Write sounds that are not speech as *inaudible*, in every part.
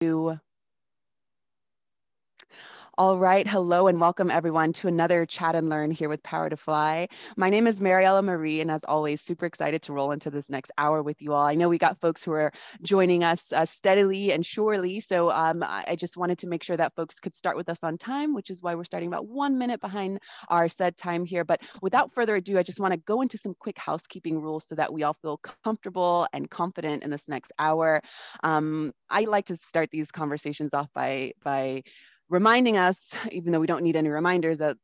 to all right, hello and welcome everyone to another Chat and Learn here with Power to Fly. My name is Mariella Marie, and as always, super excited to roll into this next hour with you all. I know we got folks who are joining us uh, steadily and surely, so um, I just wanted to make sure that folks could start with us on time, which is why we're starting about one minute behind our set time here. But without further ado, I just want to go into some quick housekeeping rules so that we all feel comfortable and confident in this next hour. Um, I like to start these conversations off by by reminding us, *laughs* even though we don't need any reminders, that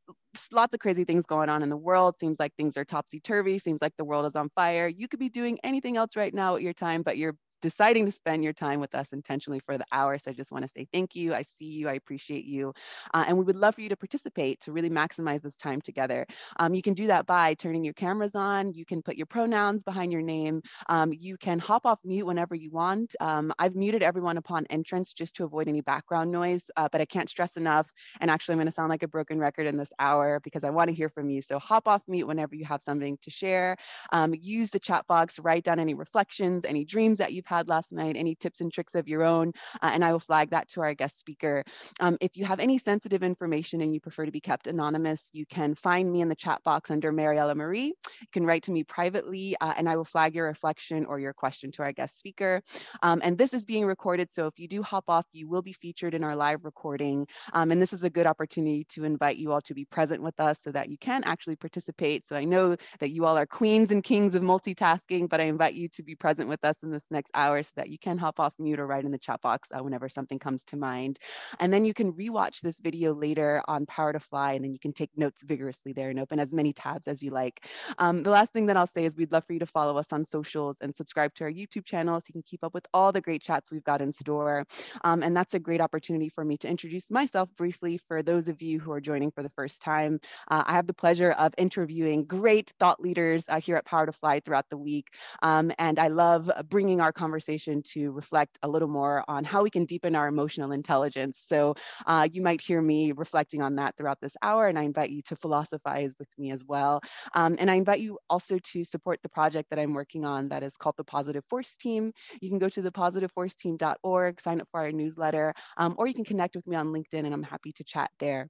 lots of crazy things going on in the world. Seems like things are topsy turvy. Seems like the world is on fire. You could be doing anything else right now at your time, but you're deciding to spend your time with us intentionally for the hour. So I just want to say thank you. I see you. I appreciate you. Uh, and we would love for you to participate to really maximize this time together. Um, you can do that by turning your cameras on. You can put your pronouns behind your name. Um, you can hop off mute whenever you want. Um, I've muted everyone upon entrance just to avoid any background noise, uh, but I can't stress enough. And actually, I'm going to sound like a broken record in this hour because I want to hear from you. So hop off mute whenever you have something to share. Um, use the chat box, write down any reflections, any dreams that you've had last night, any tips and tricks of your own, uh, and I will flag that to our guest speaker. Um, if you have any sensitive information and you prefer to be kept anonymous, you can find me in the chat box under Mariella Marie. You can write to me privately uh, and I will flag your reflection or your question to our guest speaker. Um, and this is being recorded, so if you do hop off, you will be featured in our live recording. Um, and this is a good opportunity to invite you all to be present with us so that you can actually participate. So I know that you all are queens and kings of multitasking, but I invite you to be present with us in this next hour so that you can hop off mute or write in the chat box uh, whenever something comes to mind. And then you can rewatch this video later on Power to Fly, and then you can take notes vigorously there and open as many tabs as you like. Um, the last thing that I'll say is we'd love for you to follow us on socials and subscribe to our YouTube channel so you can keep up with all the great chats we've got in store. Um, and that's a great opportunity for me to introduce myself briefly for those of you who are joining for the first time. Uh, I have the pleasure of interviewing great thought leaders uh, here at Power to Fly throughout the week. Um, and I love bringing our conversation to reflect a little more on how we can deepen our emotional intelligence. So uh, you might hear me reflecting on that throughout this hour, and I invite you to philosophize with me as well. Um, and I invite you also to support the project that I'm working on that is called the Positive Force Team. You can go to the thepositiveforceteam.org, sign up for our newsletter, um, or you can connect with me on LinkedIn, and I'm happy to chat there.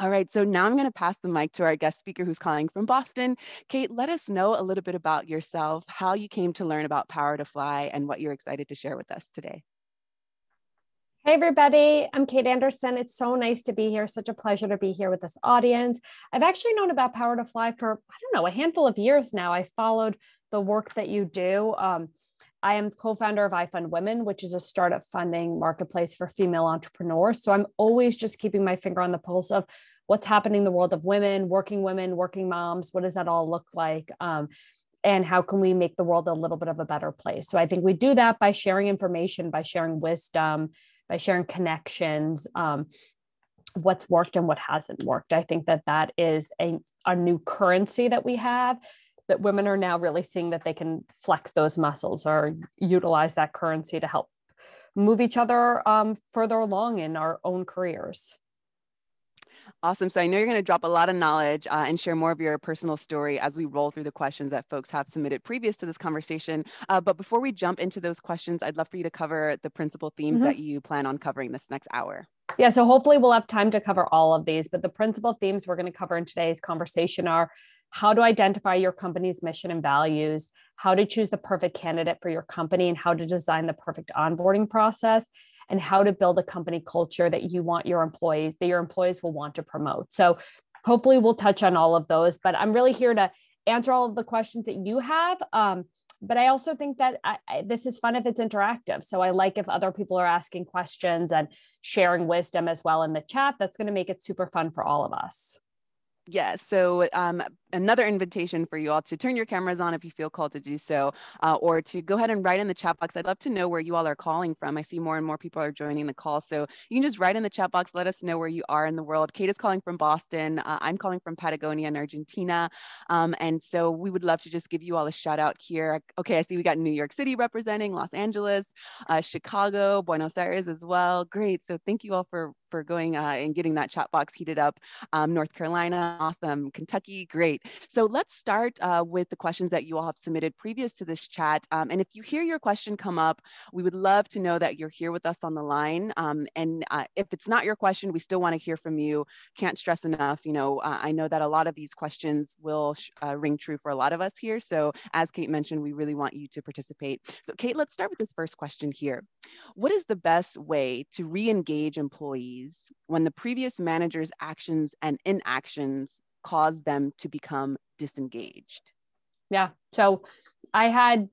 All right, so now I'm going to pass the mic to our guest speaker who's calling from Boston. Kate, let us know a little bit about yourself, how you came to learn about Power to Fly, and what you're excited to share with us today. Hey, everybody. I'm Kate Anderson. It's so nice to be here. Such a pleasure to be here with this audience. I've actually known about Power to Fly for, I don't know, a handful of years now. I followed the work that you do. Um, I am co-founder of iFund Women, which is a startup funding marketplace for female entrepreneurs. So I'm always just keeping my finger on the pulse of what's happening in the world of women, working women, working moms. What does that all look like? Um, and how can we make the world a little bit of a better place? So I think we do that by sharing information, by sharing wisdom, by sharing connections, um, what's worked and what hasn't worked. I think that that is a, a new currency that we have that women are now really seeing that they can flex those muscles or utilize that currency to help move each other um, further along in our own careers. Awesome. So I know you're going to drop a lot of knowledge uh, and share more of your personal story as we roll through the questions that folks have submitted previous to this conversation. Uh, but before we jump into those questions, I'd love for you to cover the principal themes mm-hmm. that you plan on covering this next hour. Yeah, so hopefully we'll have time to cover all of these, but the principal themes we're going to cover in today's conversation are how to identify your company's mission and values, how to choose the perfect candidate for your company, and how to design the perfect onboarding process, and how to build a company culture that you want your employees, that your employees will want to promote. So, hopefully, we'll touch on all of those, but I'm really here to answer all of the questions that you have. Um, but I also think that I, I, this is fun if it's interactive. So I like if other people are asking questions and sharing wisdom as well in the chat. That's going to make it super fun for all of us. Yes. So um, another invitation for you all to turn your cameras on if you feel called to do so, uh, or to go ahead and write in the chat box. I'd love to know where you all are calling from. I see more and more people are joining the call. So you can just write in the chat box, let us know where you are in the world. Kate is calling from Boston. Uh, I'm calling from Patagonia in Argentina. Um, and so we would love to just give you all a shout out here. Okay, I see we got New York City representing, Los Angeles, uh, Chicago, Buenos Aires as well. Great. So thank you all for, for going uh, and getting that chat box heated up. Um, North Carolina, Awesome. Kentucky, great. So let's start uh, with the questions that you all have submitted previous to this chat. Um, and if you hear your question come up, we would love to know that you're here with us on the line. Um, and uh, if it's not your question, we still want to hear from you. Can't stress enough, you know, uh, I know that a lot of these questions will uh, ring true for a lot of us here. So as Kate mentioned, we really want you to participate. So Kate, let's start with this first question here. What is the best way to re-engage employees when the previous manager's actions and inactions cause them to become disengaged? Yeah. So I had,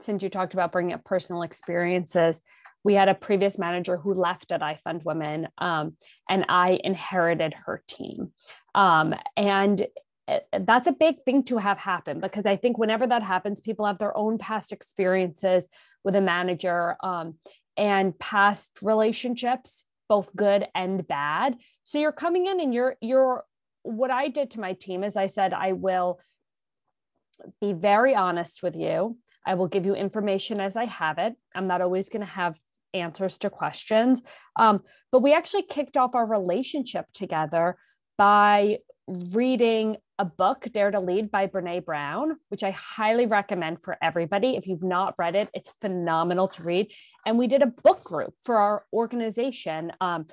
since you talked about bringing up personal experiences, we had a previous manager who left at iFund Women, um, and I inherited her team. Um, and eh, that's a big thing to have happen because I think whenever that happens, people have their own past experiences with a manager um, and past relationships, both good and bad. So you're coming in and you're you're what I did to my team is I said, I will be very honest with you. I will give you information as I have it. I'm not always going to have answers to questions. Um, but we actually kicked off our relationship together by reading a book, Dare to Lead by Brene Brown, which I highly recommend for everybody. If you've not read it, it's phenomenal to read. And we did a book group for our organization. Um,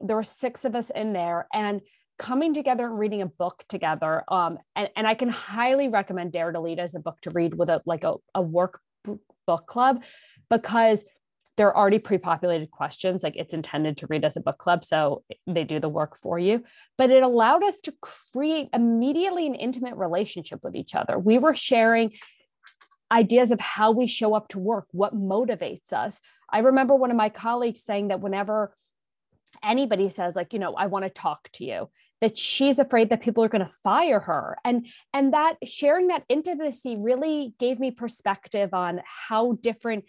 there were six of us in there. And coming together and reading a book together. Um, and, and I can highly recommend Dare to Lead as a book to read with a like a, a work book club because they're already pre-populated questions like it's intended to read as a book club so they do the work for you but it allowed us to create immediately an intimate relationship with each other we were sharing ideas of how we show up to work what motivates us i remember one of my colleagues saying that whenever anybody says like you know i want to talk to you that she's afraid that people are going to fire her. And and that sharing that intimacy really gave me perspective on how different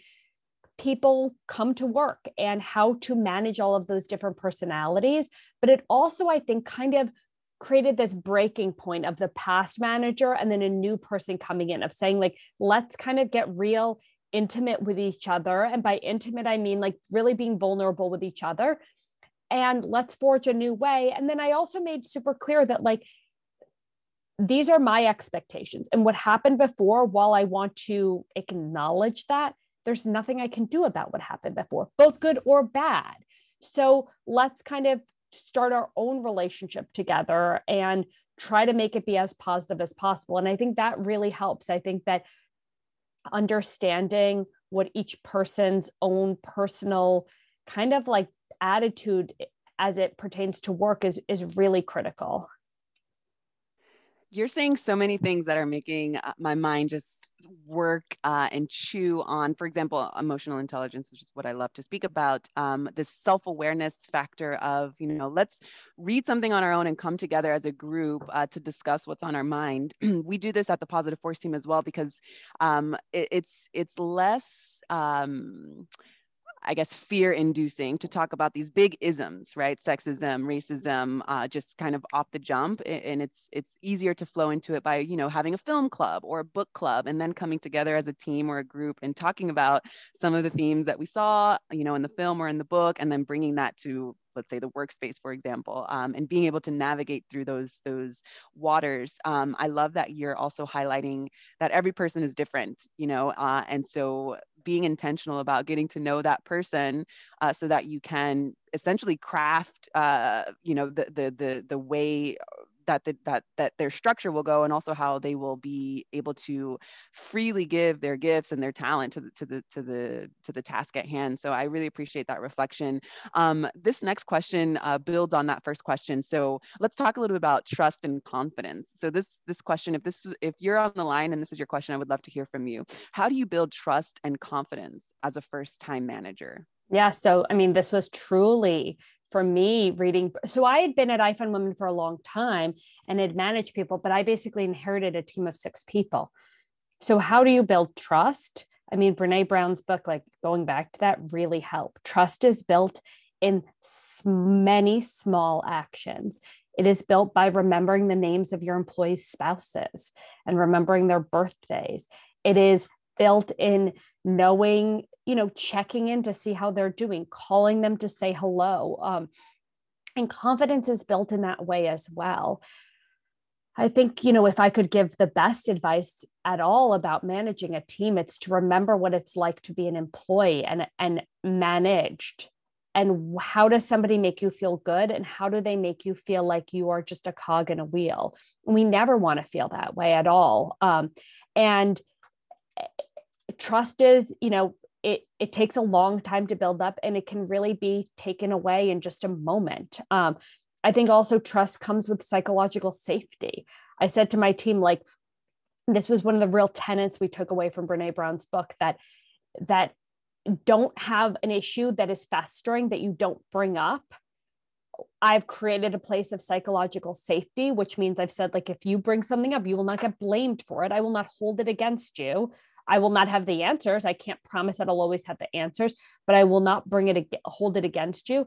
people come to work and how to manage all of those different personalities. But it also i think kind of created this breaking point of the past manager and then a new person coming in of saying like let's kind of get real intimate with each other. And by intimate i mean like really being vulnerable with each other and let's forge a new way. And then I also made super clear that, like, these are my expectations. And what happened before, while I want to acknowledge that, there's nothing I can do about what happened before, both good or bad. So let's kind of start our own relationship together and try to make it be as positive as possible. And I think that really helps. I think that understanding what each person's own personal kind of like attitude as it pertains to work is is really critical you're saying so many things that are making uh, my mind just work uh, and chew on, for example, emotional intelligence, which is what I love to speak about. Um, this self-awareness factor of, you know, let's read something on our own and come together as a group uh, to discuss what's on our mind. *clears throat* we do this at the Positive Force team as well because um, it, it's it's less. Um, I guess, fear inducing to talk about these big isms, right? Sexism, racism, uh, just kind of off the jump. And it's, it's easier to flow into it by, you know, having a film club or a book club and then coming together as a team or a group and talking about some of the themes that we saw, you know, in the film or in the book, and then bringing that to let's say the workspace for example um, and being able to navigate through those those waters um, i love that you're also highlighting that every person is different you know uh, and so being intentional about getting to know that person uh, so that you can essentially craft uh, you know the, the the the way that the, that that their structure will go and also how they will be able to freely give their gifts and their talent to the to the to the to the task at hand. So i really appreciate that reflection. Um, this next question uh, builds on that first question. So let's talk a little bit about trust and confidence. So this this question if this if you're on the line and this is your question i would love to hear from you. How do you build trust and confidence as a first time manager? Yeah. So, I mean, this was truly for me reading. So, I had been at iFund Women for a long time and had managed people, but I basically inherited a team of six people. So, how do you build trust? I mean, Brene Brown's book, like going back to that, really helped. Trust is built in many small actions. It is built by remembering the names of your employees' spouses and remembering their birthdays. It is built in knowing you know checking in to see how they're doing calling them to say hello um, and confidence is built in that way as well I think, you know, if I could give the best advice at all about managing a team, it's to remember what it's like to be an employee and, and managed. And how does somebody make you feel good? And how do they make you feel like you are just a cog in a wheel? we never want to feel that way at all. Um, and eh, trust is, you know, it, it takes a long time to build up and it can really be taken away in just a moment. Um, I think also trust comes with psychological safety. I said to my team, like, this was one of the real tenets we took away from Brene Brown's book that that don't have an issue that is festering that you don't bring up. I've created a place of psychological safety, which means I've said, like, if you bring something up, you will not get blamed for it. I will not hold it against you. I will not have the answers. I can't promise that I'll always have the answers, but I will not bring it, hold it against you.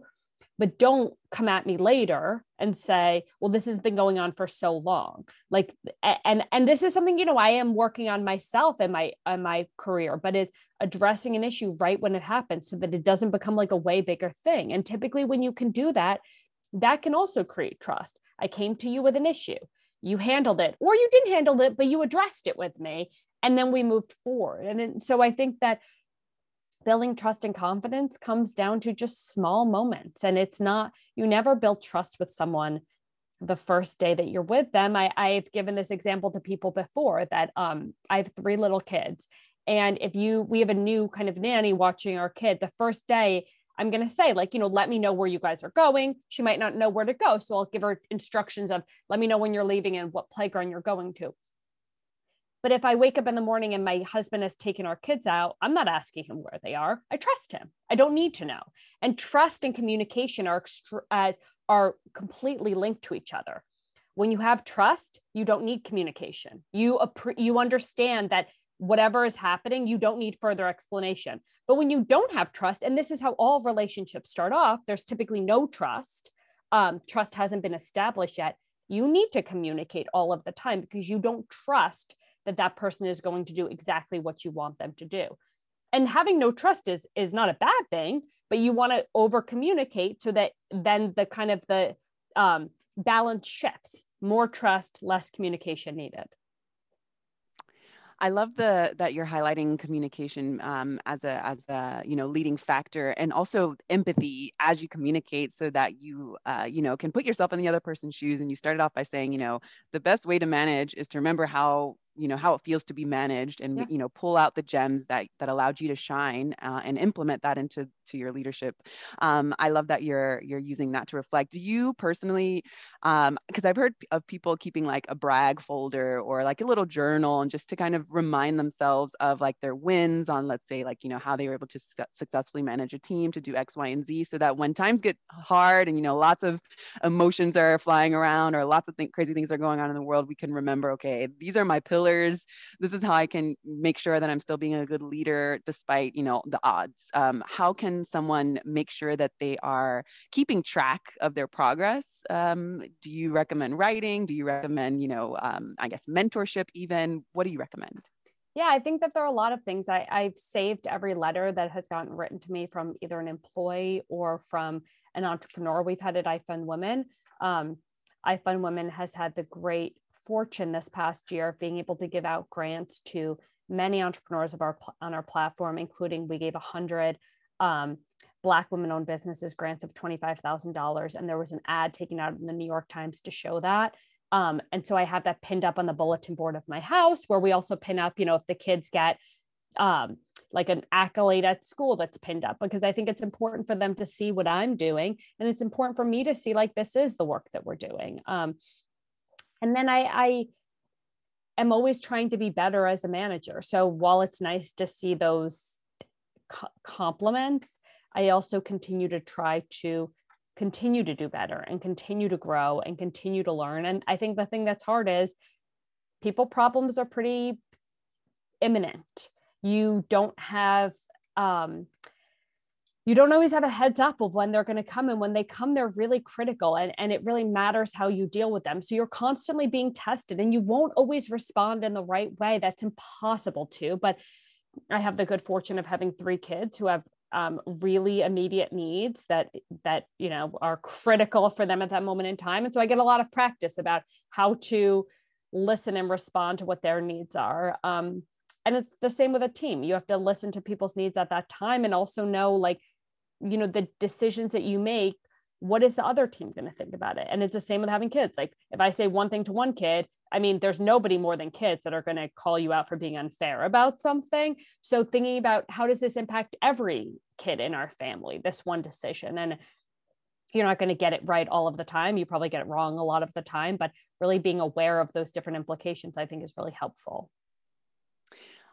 But don't come at me later and say well this has been going on for so long. Like and and this is something you know i am working on myself and my and my career but is addressing an issue right when it happens so that it doesn't become like a way bigger thing. And typically when you can do that that can also create trust. I came to you with an issue. You handled it or you didn't handle it but you addressed it with me and then we moved forward and so i think that building trust and confidence comes down to just small moments. And it's not, you never build trust with someone the first day that you're with them. I, I've given this example to people before that um, I have three little kids. And if you, we have a new kind of nanny watching our kid, the first day, I'm going to say, like, you know, let me know where you guys are going. She might not know where to go. So I'll give her instructions of, let me know when you're leaving and what playground you're going to. But if I wake up in the morning and my husband has taken our kids out, I'm not asking him where they are. I trust him. I don't need to know. And trust and communication are as are completely linked to each other. When you have trust, you don't need communication. You you understand that whatever is happening, you don't need further explanation. But when you don't have trust, and this is how all relationships start off, there's typically no trust. Um, trust hasn't been established yet. You need to communicate all of the time because you don't trust that that person is going to do exactly what you want them to do. And having no trust is is not a bad thing but you want to over communicate so that then the kind of the um, balance shifts. More trust less communication needed. I love the that you're highlighting communication um, as a as a you know leading factor, and also empathy as you communicate, so that you uh, you know can put yourself in the other person's shoes. And you started off by saying, you know, the best way to manage is to remember how you know how it feels to be managed and yeah. you know pull out the gems that that allowed you to shine uh, and implement that into to your leadership um, i love that you're you're using that to reflect do you personally because um, i've heard of people keeping like a brag folder or like a little journal and just to kind of remind themselves of like their wins on let's say like you know how they were able to su- successfully manage a team to do x y and z so that when times get hard and you know lots of emotions are flying around or lots of th- crazy things are going on in the world we can remember okay these are my pillars This is how I can make sure that I'm still being a good leader despite, you know, the odds. Um, how can someone make sure that they are keeping track of their progress? Um, do you recommend writing? Do you recommend, you know, um, I guess mentorship even? What do you recommend? Yeah, I think that there are a lot of things. I, I've saved every letter that has gotten written to me from either an employee or from an entrepreneur. We've had at iFund Women. Um, iFund Women has had the great fortune this past year of being able to give out grants to many entrepreneurs of our on our platform, including we gave a hundred um, Black women-owned businesses grants of twenty-five thousand dollars, and there was an ad taken out in the New York Times to show that. Um, and so I have that pinned up on the bulletin board of my house, where we also pin up, you know, if the kids get um, like an accolade at school that's pinned up because I think it's important for them to see what I'm doing. And it's important for me to see like this is the work that we're doing. Um, and then I, I am always trying to be better as a manager. So while it's nice to see those co- compliments, I also continue to try to continue to do better and continue to grow and continue to learn. And I think the thing that's hard is people problems are pretty imminent. You don't have um, you don't always have a heads up of when they're going to come and when they come they're really critical and, and it really matters how you deal with them. So you're constantly being tested and you won't always respond in the right way. That's impossible to but i have the good fortune of having three kids who have um, really immediate needs that that you know are critical for them at that moment in time. And so i get a lot of practice about how to listen and respond to what their needs are um, and it's the same with a team. You have to listen to people's needs at that time and also know like you know the decisions that you make what is the other team going to think about it and it's the same with having kids like if i say one thing to one kid I mean, there's nobody more than kids that are going to call you out for being unfair about something. So, thinking about how does this impact every kid in our family, this one decision? And you're not going to get it right all of the time. You probably get it wrong a lot of the time, but really being aware of those different implications, I think, is really helpful.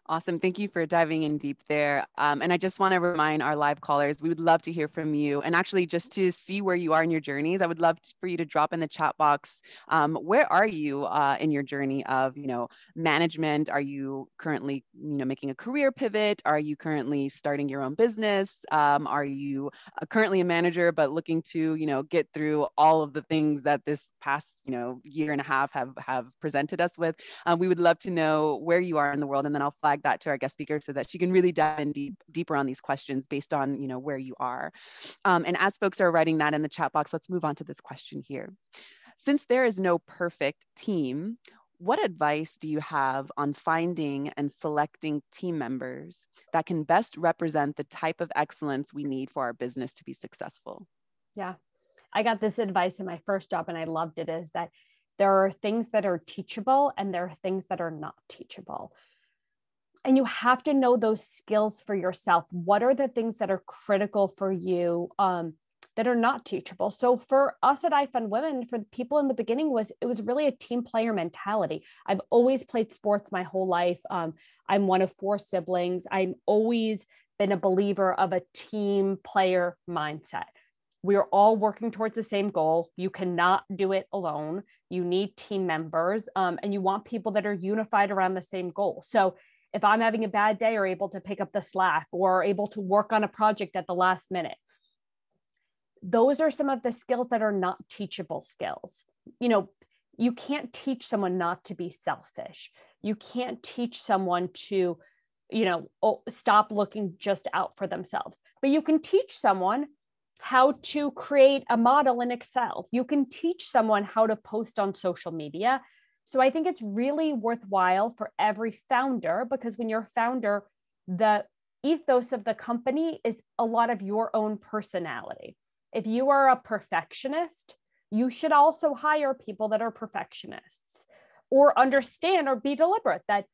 Awesome. Thank you for diving in deep there. Um, and I just want to remind our live callers, we would love to hear from you. And actually, just to see where you are in your journeys, I would love to, for you to drop in the chat box. Um, where are you uh, in your journey of, you know, management? Are you currently, you know, making a career pivot? Are you currently starting your own business? Um, are you uh, currently a manager, but looking to, you know, get through all of the things that this past, you know, year and a half have have presented us with? Uh, we would love to know where you are in the world, and then I'll fly flag that to our guest speaker so that she can really dive in deep, deeper on these questions based on you know where you are. Um, and as folks are writing that in the chat box, let's move on to this question here. Since there is no perfect team, what advice do you have on finding and selecting team members that can best represent the type of excellence we need for our business to be successful? Yeah, I got this advice in my first job and I loved it is that there are things that are teachable and there are things that are not teachable and you have to know those skills for yourself what are the things that are critical for you um, that are not teachable so for us at ifund women for people in the beginning was it was really a team player mentality i've always played sports my whole life um, i'm one of four siblings i'm always been a believer of a team player mindset we're all working towards the same goal. You cannot do it alone. You need team members, um, and you want people that are unified around the same goal. So if I'm having a bad day, are able to pick up the slack or able to work on a project at the last minute. Those are some of the skills that are not teachable skills. You know, you can't teach someone not to be selfish. You can't teach someone to, you know, stop looking just out for themselves. But you can teach someone how to create a model in Excel. You can teach someone how to post on social media. So I think it's really worthwhile for every founder because when you're a founder, the ethos of the company is a lot of your own personality. If you are a perfectionist, you should also hire people that are perfectionists or understand or be deliberate that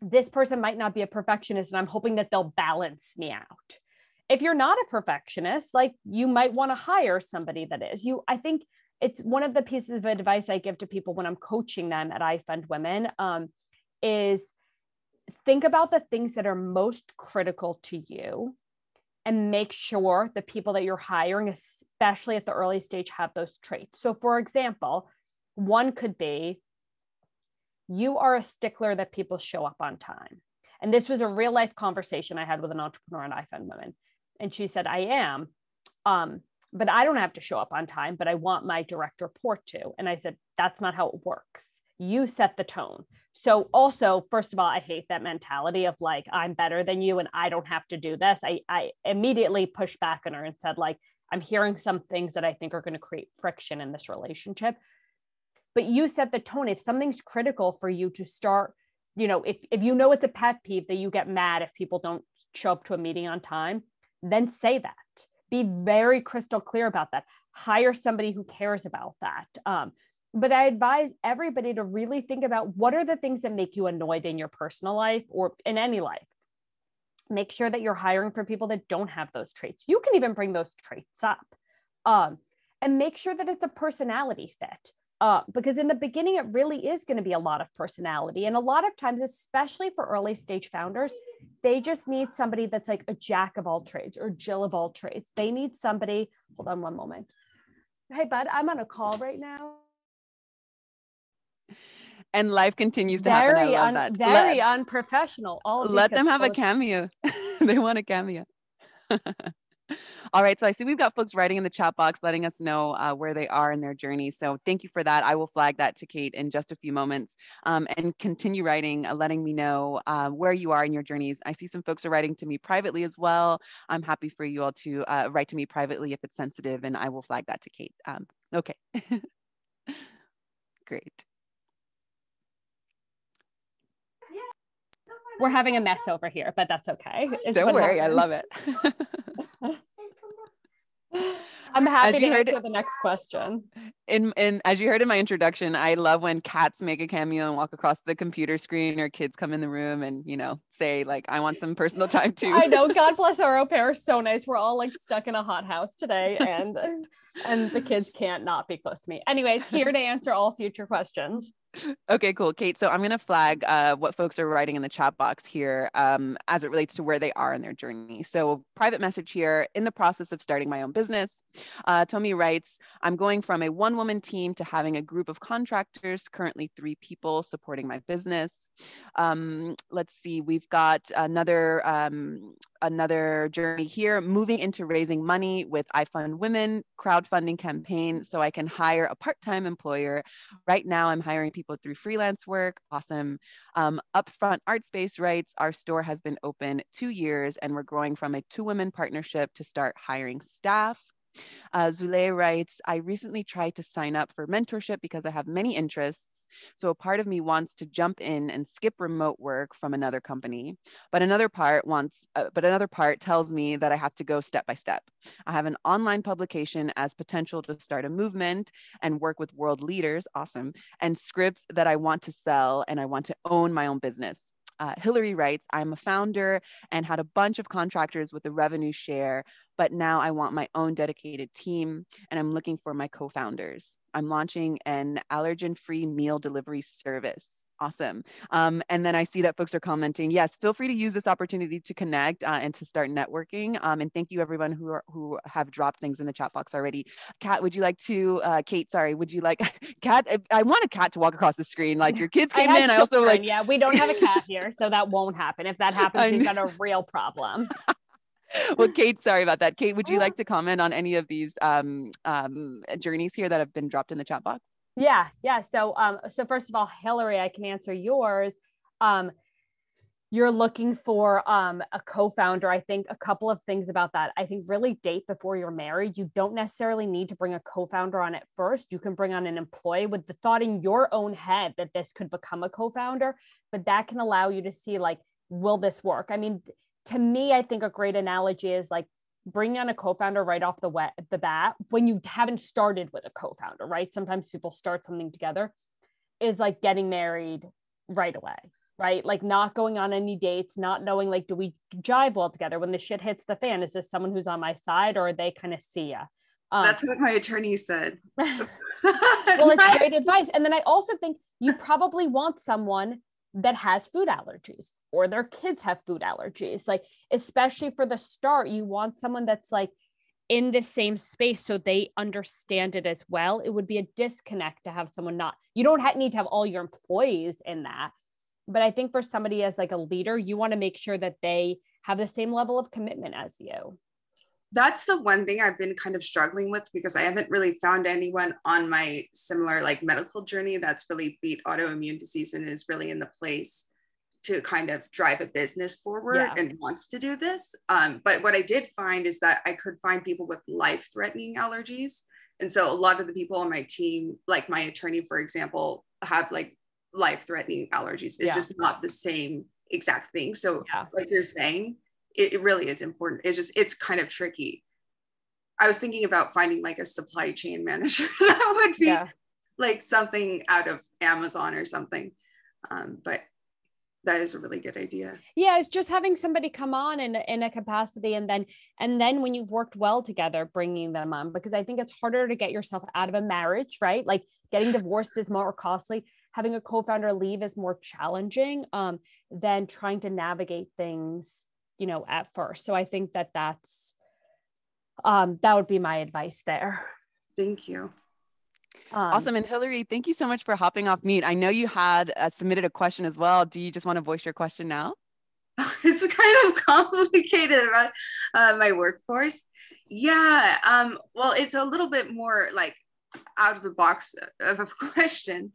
this person might not be a perfectionist and I'm hoping that they'll balance me out. If you're not a perfectionist, like you might want to hire somebody that is. You I think it's one of the pieces of advice I give to people when I'm coaching them at iFund Women um, is think about the things that are most critical to you and make sure the people that you're hiring, especially at the early stage, have those traits. So, for example, one could be you are a stickler that people show up on time. And this was a real life conversation I had with an entrepreneur at iFund Women. And she said, I am. Um, but I don't have to show up on time, but I want my direct report to. And I said, that's not how it works. You set the tone. So, also, first of all, I hate that mentality of like, I'm better than you and I don't have to do this. I, I immediately pushed back on her and said, like, I'm hearing some things that I think are going to create friction in this relationship. But you set the tone. If something's critical for you to start, you know, if, if you know it's a pet peeve that you get mad if people don't show up to a meeting on time, then say that be very crystal clear about that. Hire somebody who cares about that. Um, but i advise everybody to really think about what are the things that make you annoyed in your personal life or in any life. Make sure that you're hiring for people that don't have those traits. You can even bring those traits up. Um, and make sure that it's a personality fit uh, because in the beginning it really is going to be a lot of personality and a lot of times especially for early stage founders they just need somebody that's like a jack of all trades or jill of all trades they need somebody hold on one moment hey bud i'm on a call right now and life continues to very happen. Un- that. Very let, unprofessional. All let them have a cameo. *laughs* they want a cameo. *laughs* All right, so I see we've got folks writing in the chat box letting us know uh, where they are in their journey. So thank you for that. I will flag that to Kate in just a few moments um, and continue writing, uh, letting me know uh, where you are in your journeys. I see some folks are writing to me privately as well. I'm happy for you all to uh, write to me privately if it's sensitive, and I will flag that to Kate. Um, okay, *laughs* great. We're having a mess over here, but that's okay. It's Don't worry, I love it. *laughs* I'm happy to answer the next question. In in as you heard in my introduction, I love when cats make a cameo and walk across the computer screen, or kids come in the room and you know say like, "I want some personal time too." I know. *laughs* God bless our au pair. So nice. We're all like stuck in a hot house today, and and the kids can't not be close to me. Anyways, here to answer all future questions. Okay, cool. Kate, so I'm going to flag uh, what folks are writing in the chat box here um, as it relates to where they are in their journey. So, private message here in the process of starting my own business. Uh, Tommy writes, I'm going from a one woman team to having a group of contractors, currently three people supporting my business. Um, let's see, we've got another um, another journey here, moving into raising money with I Fund Women crowdfunding campaign so I can hire a part-time employer. Right now I'm hiring people through freelance work. Awesome. Um, Upfront Art Space writes, our store has been open two years and we're growing from a two women partnership to start hiring staff. Uh, Zule writes, I recently tried to sign up for mentorship because I have many interests. So a part of me wants to jump in and skip remote work from another company, but another part wants, uh, but another part tells me that I have to go step by step. I have an online publication as potential to start a movement and work with world leaders, awesome, and scripts that I want to sell and I want to own my own business. Uh, Hillary writes, I'm a founder and had a bunch of contractors with a revenue share, but now I want my own dedicated team and I'm looking for my co founders. I'm launching an allergen free meal delivery service. Awesome. Um, and then I see that folks are commenting. Yes, feel free to use this opportunity to connect uh, and to start networking. Um, and thank you everyone who are, who have dropped things in the chat box already. Kat, would you like to? Uh, Kate, sorry, would you like? *laughs* Kat, I, I want a cat to walk across the screen. Like your kids *laughs* came I in. I also like. Yeah, we don't have a cat *laughs* here, so that won't happen. If that happens, we've got a real problem. well, Kate, sorry about that. Kate, would you like to comment on any of these um, um, journeys here that have been dropped in the chat box? Yeah, yeah. So, um, so first of all, Hillary, I can answer yours. Um, you're looking for um, a co-founder. I think a couple of things about that. I think really date before you're married. You don't necessarily need to bring a co-founder on at first. You can bring on an employee with the thought in your own head that this could become a co-founder, but that can allow you to see like, will this work? I mean, to me, I think a great analogy is like bringing on a co-founder right off the wet the bat when you haven't started with a co-founder, right? Sometimes people start something together is like getting married right away, right? Like not going on any dates, not knowing like do we jive well together when the shit hits the fan? Is this someone who's on my side or are they kind of see ya? Um, That's what my attorney said. *laughs* *laughs* well, it's great advice. And then I also think you probably want someone that has food allergies or their kids have food allergies. Like, especially for the start, you want someone that's like in the same space so they understand it as well. It would be a disconnect to have someone not, you don't have, need to have all your employees in that. But I think for somebody as like a leader, you want to make sure that they have the same level of commitment as you that's the one thing I've been kind of struggling with because I haven't really found anyone on my similar like medical journey that's really beat autoimmune disease and is really in the place to kind of drive a business forward yeah. and wants to do this. Um, but what I did find is that I could find people with life threatening allergies. And so a lot of the people on my team, like my attorney, for example, have like life threatening allergies. It's yeah. just not the same exact thing. So, yeah. like you're saying, it, it really is important. It's just, it's kind of tricky. I was thinking about finding like a supply chain manager *laughs* that would be yeah. like something out of Amazon or something. Um, but that is a really good idea. Yeah, it's just having somebody come on in in a capacity, and then and then when you've worked well together, bringing them on because I think it's harder to get yourself out of a marriage, right? Like getting divorced is more costly. Having a co-founder leave is more challenging um, than trying to navigate things you know at first. So i think that that's um that would be my advice there. Thank you. Um, awesome. And hillary thank you so much for hopping off mute. I know you had uh, submitted a question as well. Do you just want to voice your question now? *laughs* It's kind of *laughs* complicated about uh, my workforce. Yeah. Um, well, it's a little bit more like out of the box of a *laughs* question.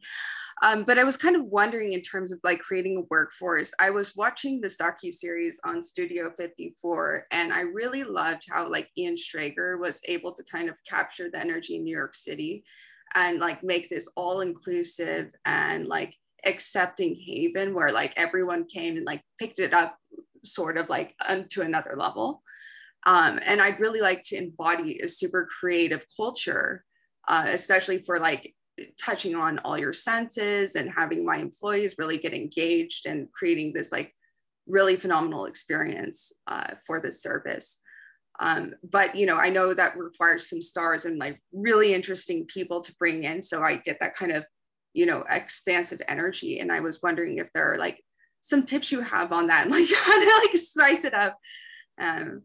Um, but I was kind of wondering in terms of like creating a workforce. I was watching this docu series on Studio 54, and I really loved how like Ian Schrager was able to kind of capture the energy in New York City, and like make this all inclusive and like accepting haven where like everyone came and like picked it up sort of like to another level. Um, and I'd really like to embody a super creative culture, uh, especially for like touching on all your senses and having my employees really get engaged and creating this like really phenomenal experience uh, for this service. Um, but you know, I know that requires some stars and like really interesting people to bring in. So I get that kind of, you know, expansive energy. And I was wondering if there are like some tips you have on that and like *laughs* how to like spice it up. Um,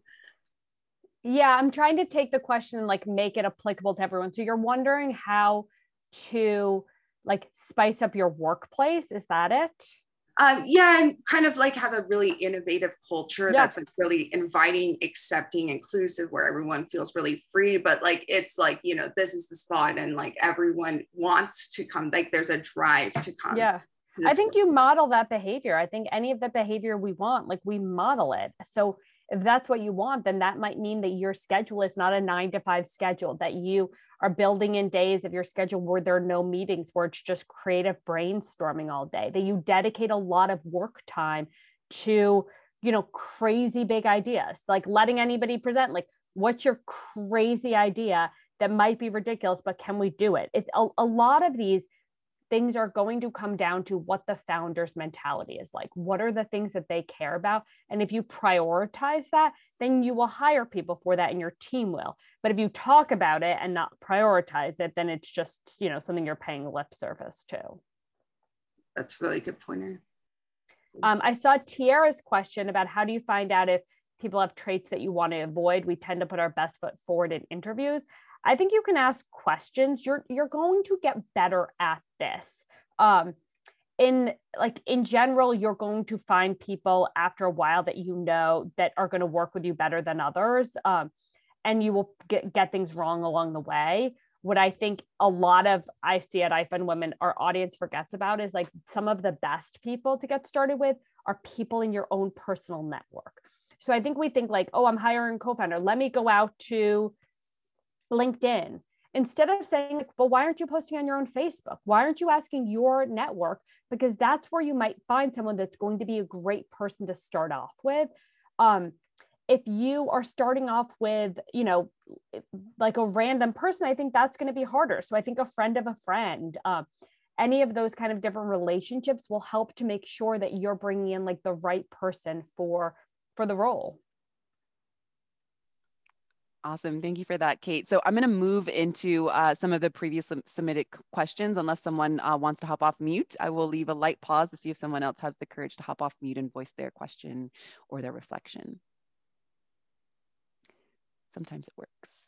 yeah, I'm trying to take the question and like make it applicable to everyone. So you're wondering how to like spice up your workplace. Is that it? Um, yeah, and kind of like have a really innovative culture yeah. that's like really inviting, accepting, inclusive, where everyone feels really free. But like it's like you know this is the spot, and like everyone wants to come. Like there's a drive to come. Yeah, I think work. you model that behavior. I think any of the behavior we want, like we model it. So if that's what you want, then that might mean that your schedule is not a nine to five schedule, that you are building in days of your schedule where there are no meetings, where it's just creative brainstorming all day, that you dedicate a lot of work time to, you know, crazy big ideas, like letting anybody present, like, what's your crazy idea that might be ridiculous, but can we do it? It's a, a lot of these things are going to come down to what the founder's mentality is like. What are the things that they care about? And if you prioritize that, then you will hire people for that and your team will. But if you talk about it and not prioritize it, then it's just, you know, something you're paying lip service to. That's really good pointer. Um, I saw Tiara's question about how do you find out if people have traits that you want to avoid. We tend to put our best foot forward in interviews. I think you can ask questions. You're you're going to get better at this. Um, in like in general, you're going to find people after a while that you know that are going to work with you better than others, um, and you will get get things wrong along the way. What I think a lot of I see at iFund Women, our audience forgets about is like some of the best people to get started with are people in your own personal network. So I think we think like, oh, I'm hiring co-founder. Let me go out to LinkedIn instead of saying, well, why aren't you posting on your own Facebook? Why aren't you asking your network? Because that's where you might find someone that's going to be a great person to start off with. Um, if you are starting off with, you know, like a random person, I think that's going to be harder. So I think a friend of a friend, uh, any of those kind of different relationships will help to make sure that you're bringing in like the right person for for the role. Awesome. Thank you for that, Kate. So I'm going to move into uh, some of the previous submitted questions. Unless someone uh, wants to hop off mute, I will leave a light pause to see if someone else has the courage to hop off mute and voice their question or their reflection. Sometimes it works.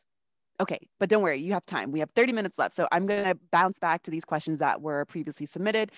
Okay, but don't worry, you have time. We have 30 minutes left. So I'm going to bounce back to these questions that were previously submitted.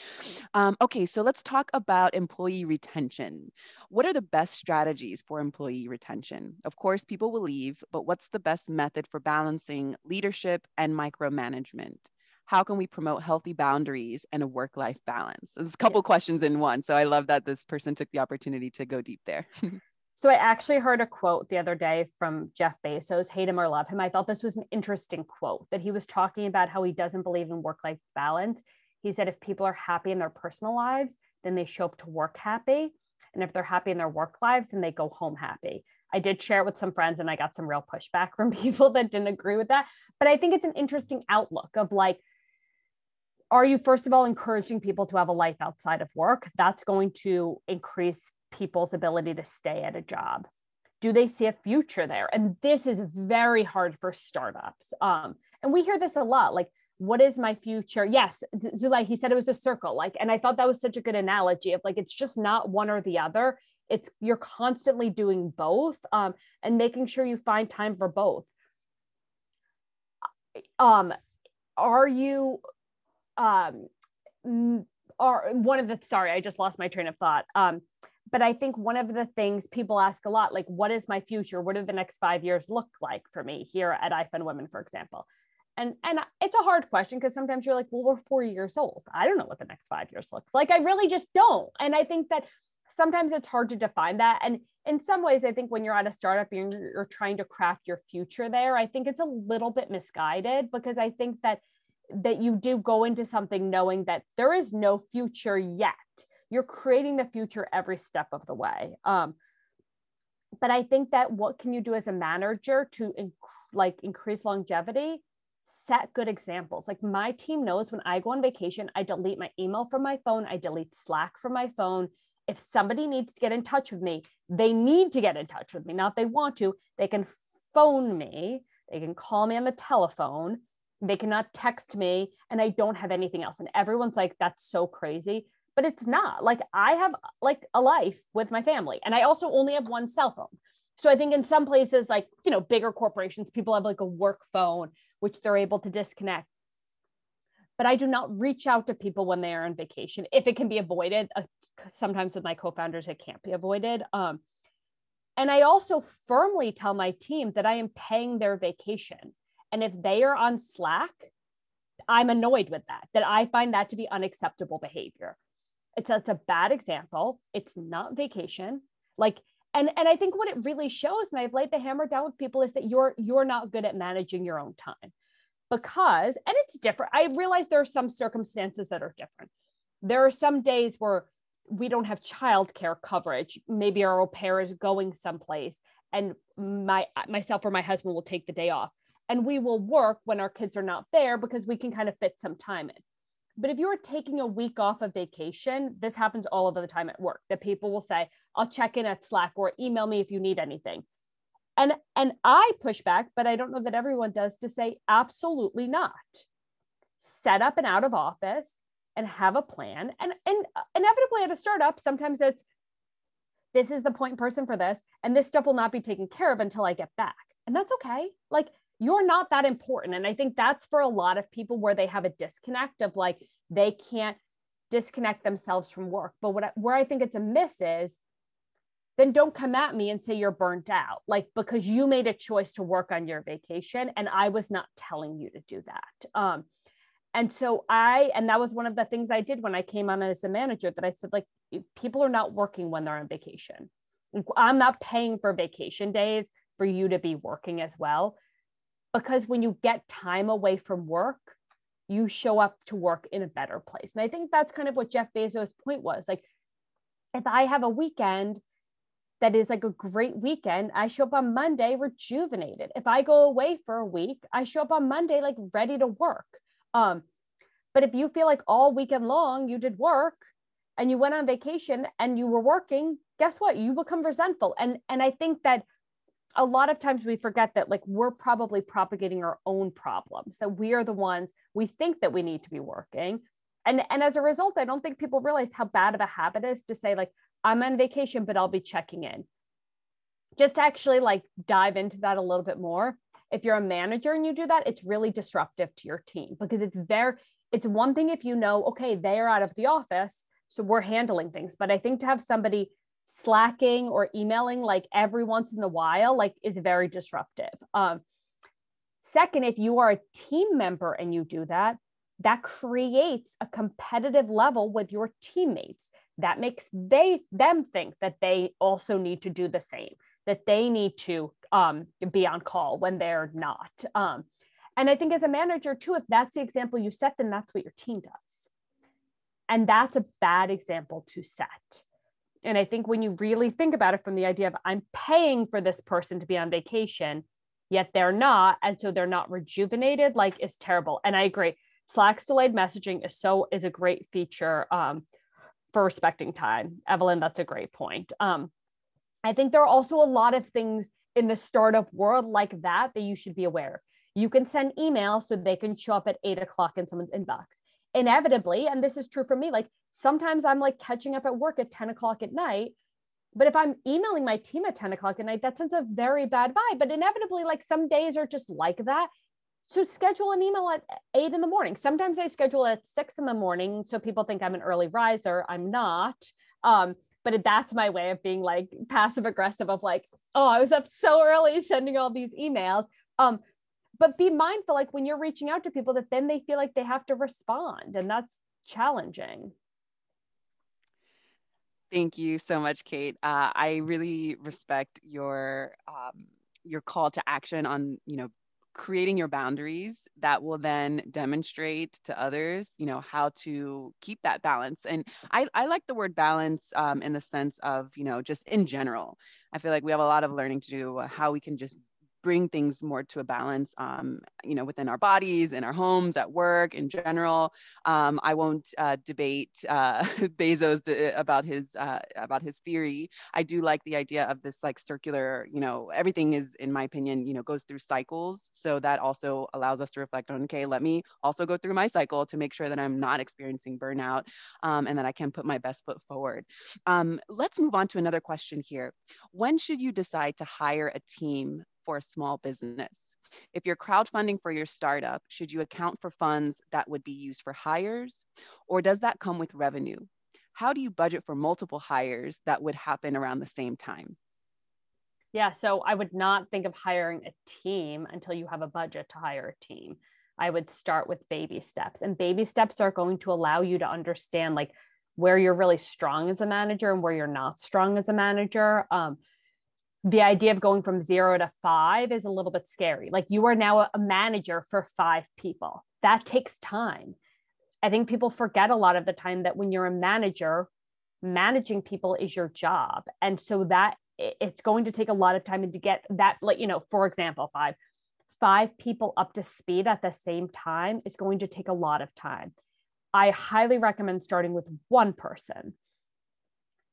Um, okay, so let's talk about employee retention. What are the best strategies for employee retention? Of course, people will leave, but what's the best method for balancing leadership and micromanagement? How can we promote healthy boundaries and a work life balance? There's a couple yeah. questions in one. So I love that this person took the opportunity to go deep there. *laughs* So I actually heard a quote the other day from Jeff Bezos, hate him or love him. I thought this was an interesting quote that he was talking about how he doesn't believe in work life balance. He said if people are happy in their personal lives, then they show up to work happy. And if they're happy in their work lives, then they go home happy. I did share it with some friends and I got some real pushback *laughs* from people that didn't agree with that. But I think it's an interesting outlook of like, are you first of all encouraging people to have a life outside of work? That's going to increase people's ability to stay at a job. Do they see a future there? And this is very hard for startups. Um, and we hear this a lot like what is my future? Yes zulay he said it was a circle like and i thought that was such a good analogy of like it's just not one or the other. It's you're constantly doing both um, and making sure you find time for both. Um are you um are one of the sorry i just lost my train of thought um but I think one of the things people ask a lot, like, what is my future? What do the next five years look like for me here at iFund Women, for example? And and it's a hard question because sometimes you're like, well, we're four years old. I don't know what the next five years looks like. I really just don't. And I think that sometimes it's hard to define that. And in some ways, I think when you're at a startup, you're, you're trying to craft your future there. I think it's a little bit misguided because I think that that you do go into something knowing that there is no future yet. You're creating the future every step of the way. Um, but i think that what can you do as a manager to inc- like increase longevity? Set good examples. Like my team knows when i go on vacation i delete my email from my phone i delete slack from my phone. If somebody needs to get in touch with me they need to get in touch with me not they want to. They can phone me. They can call me on the telephone they cannot text me and i don't have anything else. And everyone's like that's so crazy. But it's not. Like i have like a life with my family and i also only have one cell phone. So i think in some places like you know bigger corporations people have like a work phone which they're able to disconnect. But i do not reach out to people when they are on vacation. If it can be avoided uh, sometimes with my co-founders it can't be avoided. Um, and i also firmly tell my team that i am paying their vacation and if they are on slack i'm annoyed with that that i find that to be unacceptable behavior. It's it's a bad example. It's not vacation. Like and and i think what it really shows and i've laid the hammer down with people is that you're you're not good at managing your own time. Because and it's different i realize there are some circumstances that are different. There are some days where we don't have childcare coverage. Maybe our au pair is going someplace and my myself or my husband will take the day off and we will work when our kids are not there because we can kind of fit some time in but if you're taking a week off of vacation, this happens all of the time at work that people will say, I'll check in at Slack or email me if you need anything. And and I push back, but I don't know that everyone does to say absolutely not. Set up an out of office and have a plan. And and inevitably at a startup, sometimes it's this is the point person for this, and this stuff will not be taken care of until I get back. And that's okay. Like you're not that important. And I think that's for a lot of people where they have a disconnect of like they can't disconnect themselves from work. But what where I think it's a miss is then don't come at me and say you're burnt out, like because you made a choice to work on your vacation and I was not telling you to do that. Um, and so I, and that was one of the things I did when I came on as a manager that I said, like, people are not working when they're on vacation. I'm not paying for vacation days for you to be working as well because when you get time away from work you show up to work in a better place. And i think that's kind of what jeff bezos point was like if i have a weekend that is like a great weekend i show up on monday rejuvenated. If i go away for a week i show up on monday like ready to work. Um but if you feel like all weekend long you did work and you went on vacation and you were working guess what? You become resentful. And and i think that a lot of times we forget that like we're probably propagating our own problems that we are the ones we think that we need to be working. And and as a result i don't think people realize how bad of a habit is to say like i'm on vacation but i'll be checking in. Just to actually like dive into that a little bit more if you're a manager and you do that it's really disruptive to your team because it's very it's one thing if you know okay they're out of the office so we're handling things. But i think to have somebody slacking or emailing like every once in a while like is very disruptive. Um, second if you are a team member and you do that that creates a competitive level with your teammates. That makes they them think that they also need to do the same that they need to um, be on call when they're not. Um, and i think as a manager too if that's the example you set then that's what your team does. And that's a bad example to set and I think when you really think about it from the idea of I'm paying for this person to be on vacation, yet they're not, and so they're not rejuvenated, like is terrible. And I agree. Slack's delayed messaging is so is a great feature um, for respecting time. Evelyn, that's a great point. Um, I think there are also a lot of things in the startup world like that that you should be aware of. You can send emails so they can show up at eight o'clock in someone's inbox. Inevitably, and this is true for me, like sometimes I'm like catching up at work at 10 o'clock at night. But if I'm emailing my team at 10 o'clock at night, that sends a very bad vibe. But inevitably, like some days are just like that. So schedule an email at eight in the morning. Sometimes I schedule at six in the morning. So people think I'm an early riser. I'm not. Um, but that's my way of being like passive aggressive of like, oh, I was up so early sending all these emails. Um, but be mindful, like when you're reaching out to people, that then they feel like they have to respond, and that's challenging. Thank you so much, Kate. Uh, I really respect your um, your call to action on you know creating your boundaries that will then demonstrate to others you know how to keep that balance and i, I like the word balance um, in the sense of you know just in general i feel like we have a lot of learning to do how we can just bring things more to a balance, um, you know, within our bodies, in our homes, at work, in general. Um, I won't uh, debate uh, *laughs* Bezos about his uh, about his theory. I do like the idea of this like circular, you know, everything is, in my opinion, you know, goes through cycles. So that also allows us to reflect on, okay, let me also go through my cycle to make sure that I'm not experiencing burnout um, and that I can put my best foot forward. Um, let's move on to another question here. When should you decide to hire a team for a small business. If you're crowdfunding for your startup, should you account for funds that would be used for hires, or does that come with revenue? How do you budget for multiple hires that would happen around the same time? Yeah, so I would not think of hiring a team until you have a budget to hire a team. I would start with baby steps, and baby steps are going to allow you to understand like where you're really strong as a manager and where you're not strong as a manager. Um, the idea of going from zero to five is a little bit scary. Like you are now a manager for five people. That takes time. I think people forget a lot of the time that when you're a manager, managing people is your job. And so that it's going to take a lot of time and to get that, like, you know, for example, five, five people up to speed at the same time is going to take a lot of time. I highly recommend starting with one person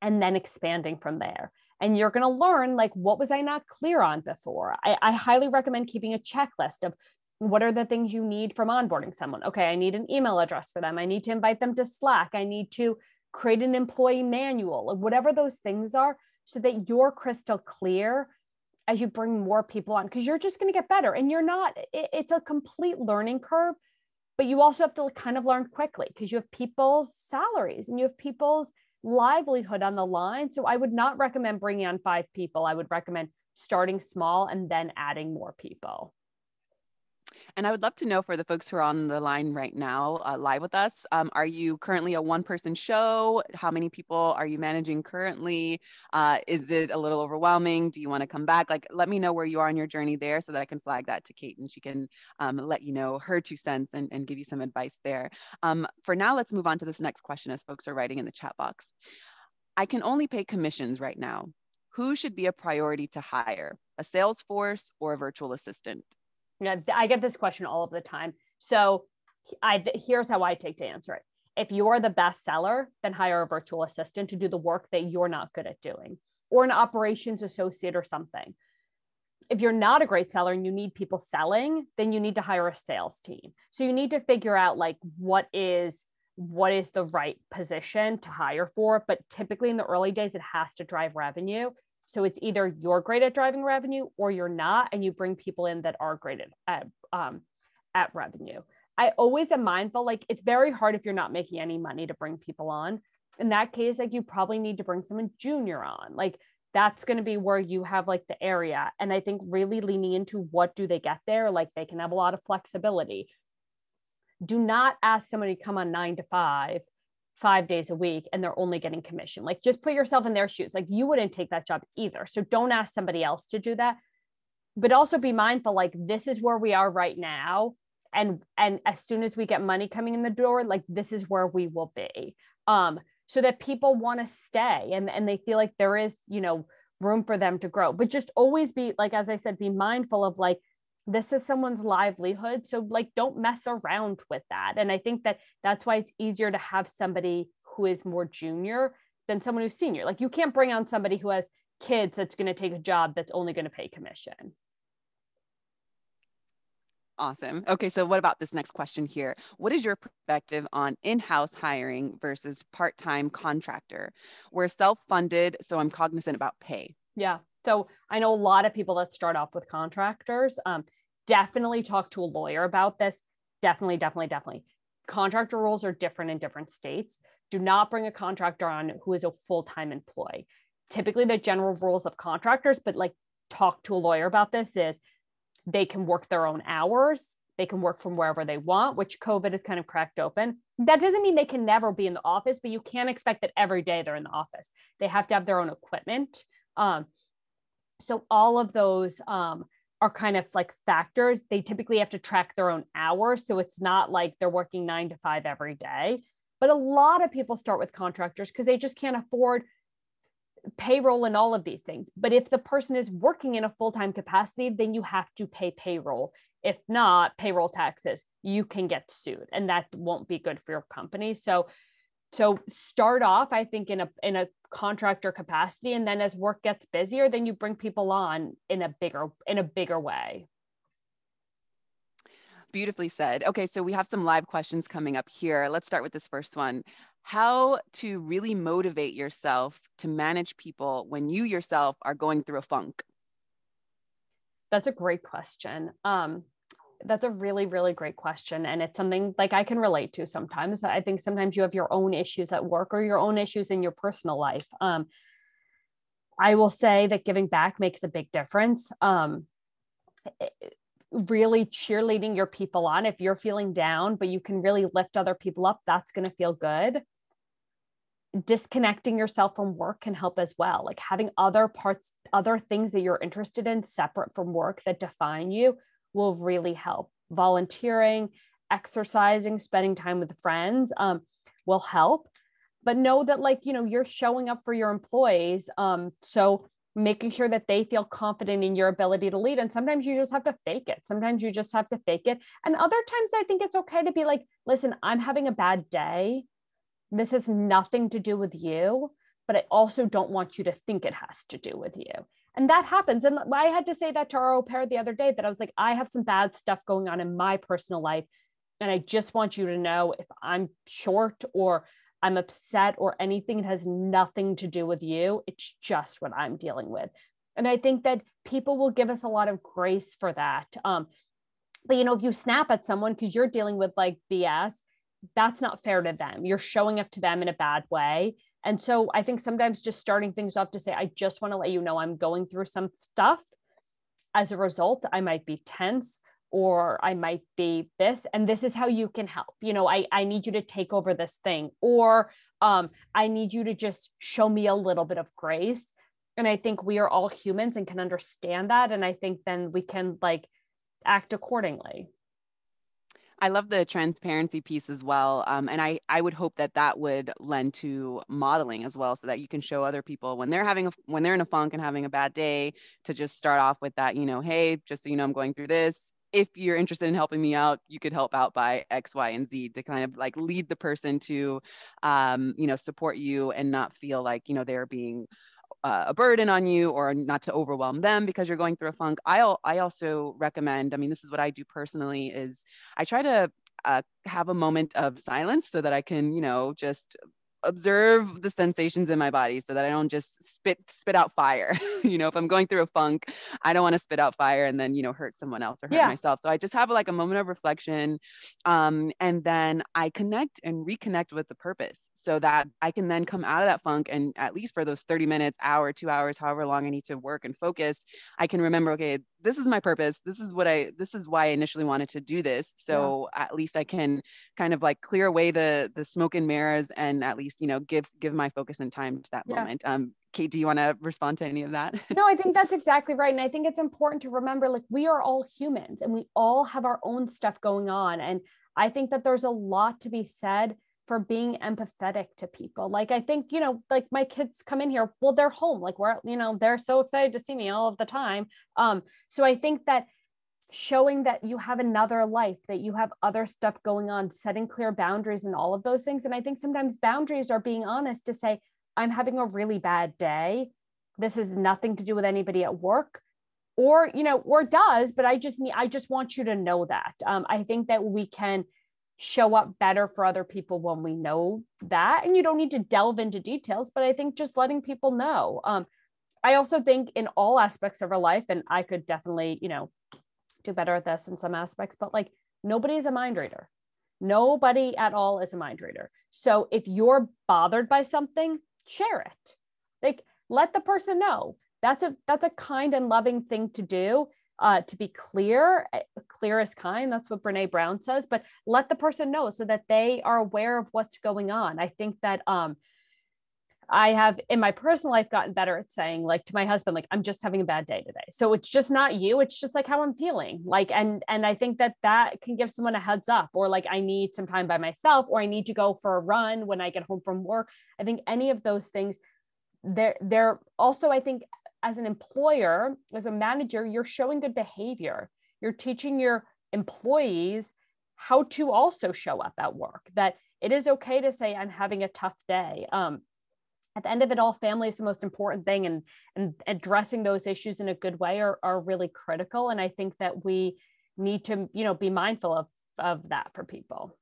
and then expanding from there and you're going to learn like what was i not clear on before? I, I, highly recommend keeping a checklist of what are the things you need from onboarding someone. Okay i need an email address for them. I need to invite them to slack. I need to create an employee manual whatever those things are so that you're crystal clear as you bring more people on because you're just going to get better and you're not it, it's a complete learning curve but you also have to kind of learn quickly because you have people's salaries and you have people's livelihood on the line. So I would not recommend bringing on five people. I would recommend starting small and then adding more people. And I would love to know for the folks who are on the line right now, uh, live with us, um, are you currently a one person show? How many people are you managing currently? Uh, is it a little overwhelming? Do you want to come back? Like, let me know where you are on your journey there so that I can flag that to Kate and she can um, let you know her two cents and, and give you some advice there. Um, for now, let's move on to this next question as folks are writing in the chat box. I can only pay commissions right now. Who should be a priority to hire, a sales force or a virtual assistant? You know, I get this question all of the time. So I here's how I take to answer it. If you're the best seller, then hire a virtual assistant to do the work that you're not good at doing, or an operations associate or something. If you're not a great seller and you need people selling, then you need to hire a sales team. So you need to figure out like what is what is the right position to hire for. But typically in the early days, it has to drive revenue. So it's either you're great at driving revenue or you're not, and you bring people in that are great at, um, at revenue. I always am mindful, like it's very hard if you're not making any money to bring people on. In that case, like you probably need to bring someone junior on. Like that's going to be where you have like the area. And I think really leaning into what do they get there? Like they can have a lot of flexibility. Do not ask somebody to come on nine to five five days a week and they're only getting commission. Like just put yourself in their shoes. Like you wouldn't take that job either. So don't ask somebody else to do that. But also be mindful like this is where we are right now and and as soon as we get money coming in the door like this is where we will be. Um so that people want to stay and and they feel like there is, you know, room for them to grow. But just always be like as I said be mindful of like this is someone's livelihood so like don't mess around with that and i think that that's why it's easier to have somebody who is more junior than someone who's senior like you can't bring on somebody who has kids that's going to take a job that's only going to pay commission Awesome. Okay, so what about this next question here? What is your perspective on in house hiring versus part time contractor? We're self funded, so I'm cognizant about pay. Yeah. So I know a lot of people that start off with contractors. Um, definitely talk to a lawyer about this. Definitely, definitely, definitely. contractor rules are different in different states. Do not bring a contractor on who is a full time employee. Typically, the general rules of contractors, but like talk to a lawyer about this is they can work their own hours they can work from wherever they want which covid has kind of cracked open that doesn't mean they can never be in the office but you can't expect that every day they're in the office they have to have their own equipment um, so all of those um, are kind of like factors they typically have to track their own hours so it's not like they're working nine to five every day but a lot of people start with contractors because they just can't afford payroll and all of these things. But if the person is working in a full time capacity, then you have to pay payroll. If not, payroll taxes, you can get sued, and that won't be good for your company. So, so start off, I think, in a in a contractor capacity, and then as work gets busier, then you bring people on in a bigger in a bigger way. Beautifully said. Okay, so we have some live questions coming up here. Let's start with this first one how to really motivate yourself to manage people when you yourself are going through a funk? That's a great question. Um, that's a really, really great question. And it's something like I can relate to sometimes. I think sometimes you have your own issues at work or your own issues in your personal life. Um, I will say that giving back makes a big difference. Um, really cheerleading your people on. If you're feeling down, but you can really lift other people up, that's going to feel good disconnecting yourself from work can help as well like having other parts other things that you're interested in separate from work that define you will really help. Volunteering exercising spending time with friends um, will help. But know that like you know you're showing up for your employees um, so making sure that they feel confident in your ability to lead. And sometimes you just have to fake it. Sometimes you just have to fake it. And other times i think it's okay to be like listen i'm having a bad day. This has nothing to do with you, but I also don't want you to think it has to do with you. And that happens. And I had to say that to our au pair the other day that I was like, I have some bad stuff going on in my personal life. And I just want you to know if I'm short or I'm upset or anything, it has nothing to do with you. It's just what I'm dealing with. And I think that people will give us a lot of grace for that. Um, but you know, if you snap at someone because you're dealing with like BS, that's not fair to them. You're showing up to them in a bad way. And so I think sometimes just starting things off to say, I just want to let you know I'm going through some stuff. As a result, I might be tense or I might be this, and this is how you can help. You know, I, I need you to take over this thing, or um, I need you to just show me a little bit of grace. And I think we are all humans and can understand that. And I think then we can like act accordingly. I love the transparency piece as well. Um, and I, I would hope that that would lend to modeling as well, so that you can show other people when they're having a, when they're in a funk and having a bad day to just start off with that, you know, hey, just so you know, I'm going through this. If you're interested in helping me out, you could help out by X, Y, and Z to kind of like lead the person to, um, you know, support you and not feel like, you know, they're being uh, a burden on you or not to overwhelm them because you're going through a funk. I, I also recommend, I mean, this is what I do personally is I try to uh, have a moment of silence so that I can, you know, just observe the sensations in my body so that I don't just spit spit out fire. *laughs* you know, if I'm going through a funk, I don't want to spit out fire and then, you know, hurt someone else or hurt yeah. myself. So I just have like a moment of reflection um, and then I connect and reconnect with the purpose so that I can then come out of that funk and at least for those 30 minutes, hour, 2 hours, however long I need to work and focus, I can remember okay, this is my purpose. This is what I this is why I initially wanted to do this. So yeah. at least I can kind of like clear away the the smoke and mirrors and at least, you know, give give my focus and time to that yeah. moment. Um Kate, do you want to respond to any of that? *laughs* no, I think that's exactly right. And I think it's important to remember like we are all humans and we all have our own stuff going on. And I think that there's a lot to be said for being empathetic to people. Like I think, you know, like my kids come in here, well, they're home. Like we're, you know, they're so excited to see me all of the time. Um, so I think that showing that you have another life, that you have other stuff going on, setting clear boundaries and all of those things. And I think sometimes boundaries are being honest to say, I'm having a really bad day. This is nothing to do with anybody at work. Or, you know, or does, but I just need, I just want you to know that. Um, I think that we can show up better for other people when we know that and you don't need to delve into details but i think just letting people know um, i also think in all aspects of our life and i could definitely you know do better at this in some aspects but like nobody is a mind reader Nobody at all is a mind reader. So if you're bothered by something, share it. Like let the person know. That's a that's a kind and loving thing to do. Uh, to be clear, eh, clear is kind. That's what Brene Brown says. But let the person know so that they are aware of what's going on. I think that um, I have in my personal life gotten better at saying like to my husband like I'm just having a bad day today. So it's just not you, it's just like how I'm feeling. Like and and I think that that can give someone a heads up or like I need some time by myself or I need to go for a run when I get home from work. I think any of those things they're they're also I think as an employer, as a manager, you're showing good behavior. You're teaching your employees how to also show up at work that it is okay to say i'm having a tough day um, at the end of it all, family is the most important thing, and and addressing those issues in a good way are are really critical. And I think that we need to, you know, be mindful of of that for people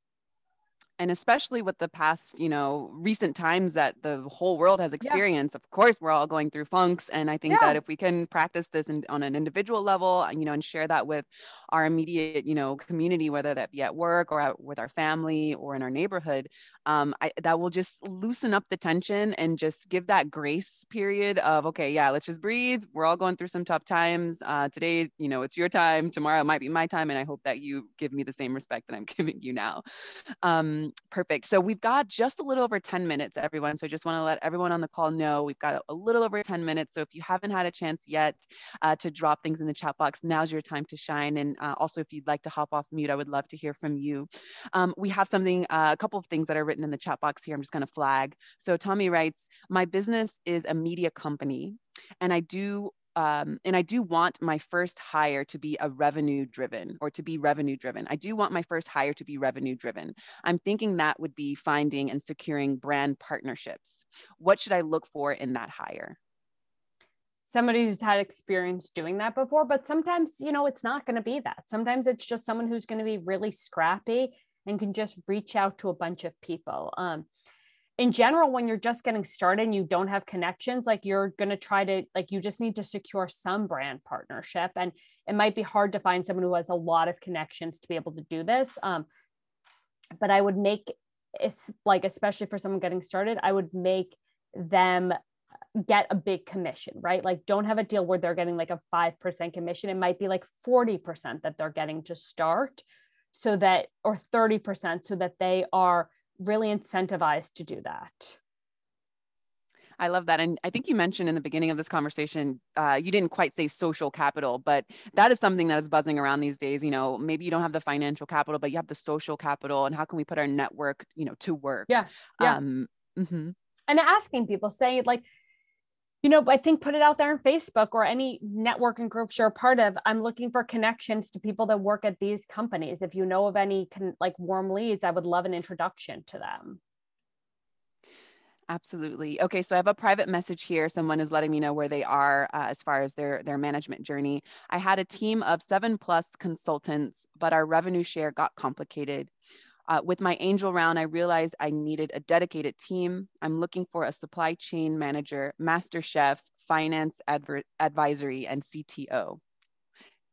and especially with the past you know recent times that the whole world has experienced yeah. of course we're all going through funks and i think yeah. that if we can practice this in, on an individual level uh, you know and share that with our immediate you know community whether that be at work or at, with our family or in our neighborhood um, I, that will just loosen up the tension and just give that grace period of okay yeah let's just breathe. We're all going through some tough times. Uh, today you know it's your time. Tomorrow might be my time and i hope that you give me the same respect that i'm *laughs* giving you now. Um, perfect. So we've got just a little over 10 minutes everyone so i just want to let everyone on the call know we've got a, a, little over 10 minutes so if you haven't had a chance yet uh, to drop things in the chat box now's your time to shine and uh, also if you'd like to hop off mute i would love to hear from you. Um, we have something uh, a couple of things that are written written in the chat box here. I'm just going to flag. So Tommy writes, my business is a media company and I do um, and I do want my first hire to be a revenue driven or to be revenue driven. I do want my first hire to be revenue driven. I'm thinking that would be finding and securing brand partnerships. What should I look for in that hire? Somebody who's had experience doing that before, but sometimes, you know, it's not going to be that. Sometimes it's just someone who's going to be really scrappy and can just reach out to a bunch of people. Um, in general, when you're just getting started and you don't have connections, like you're going to try to, like, you just need to secure some brand partnership. And it might be hard to find someone who has a lot of connections to be able to do this. Um, but I would make, it's like, especially for someone getting started, I would make them get a big commission, right? Like don't have a deal where they're getting like a 5% commission. It might be like 40% that they're getting to start so that or 30% so that they are really incentivized to do that I love that. And I think you mentioned in the beginning of this conversation, uh, you didn't quite say social capital, but that is something that is buzzing around these days. You know, maybe you don't have the financial capital, but you have the social capital. And how can we put our network, you know, to work? Yeah. yeah. Um, mm-hmm. And asking people, saying like, you know, I think put it out there on Facebook or any networking groups you're a part of. I'm looking for connections to people that work at these companies. If you know of any con- like warm leads, I would love an introduction to them. Absolutely. Okay, so I have a private message here. Someone is letting me know where they are uh, as far as their their management journey. I had a team of seven plus consultants, but our revenue share got complicated. Uh, with my angel round, I realized I needed a dedicated team. I'm looking for a supply chain manager, master chef, finance adver- advisory, and CTO.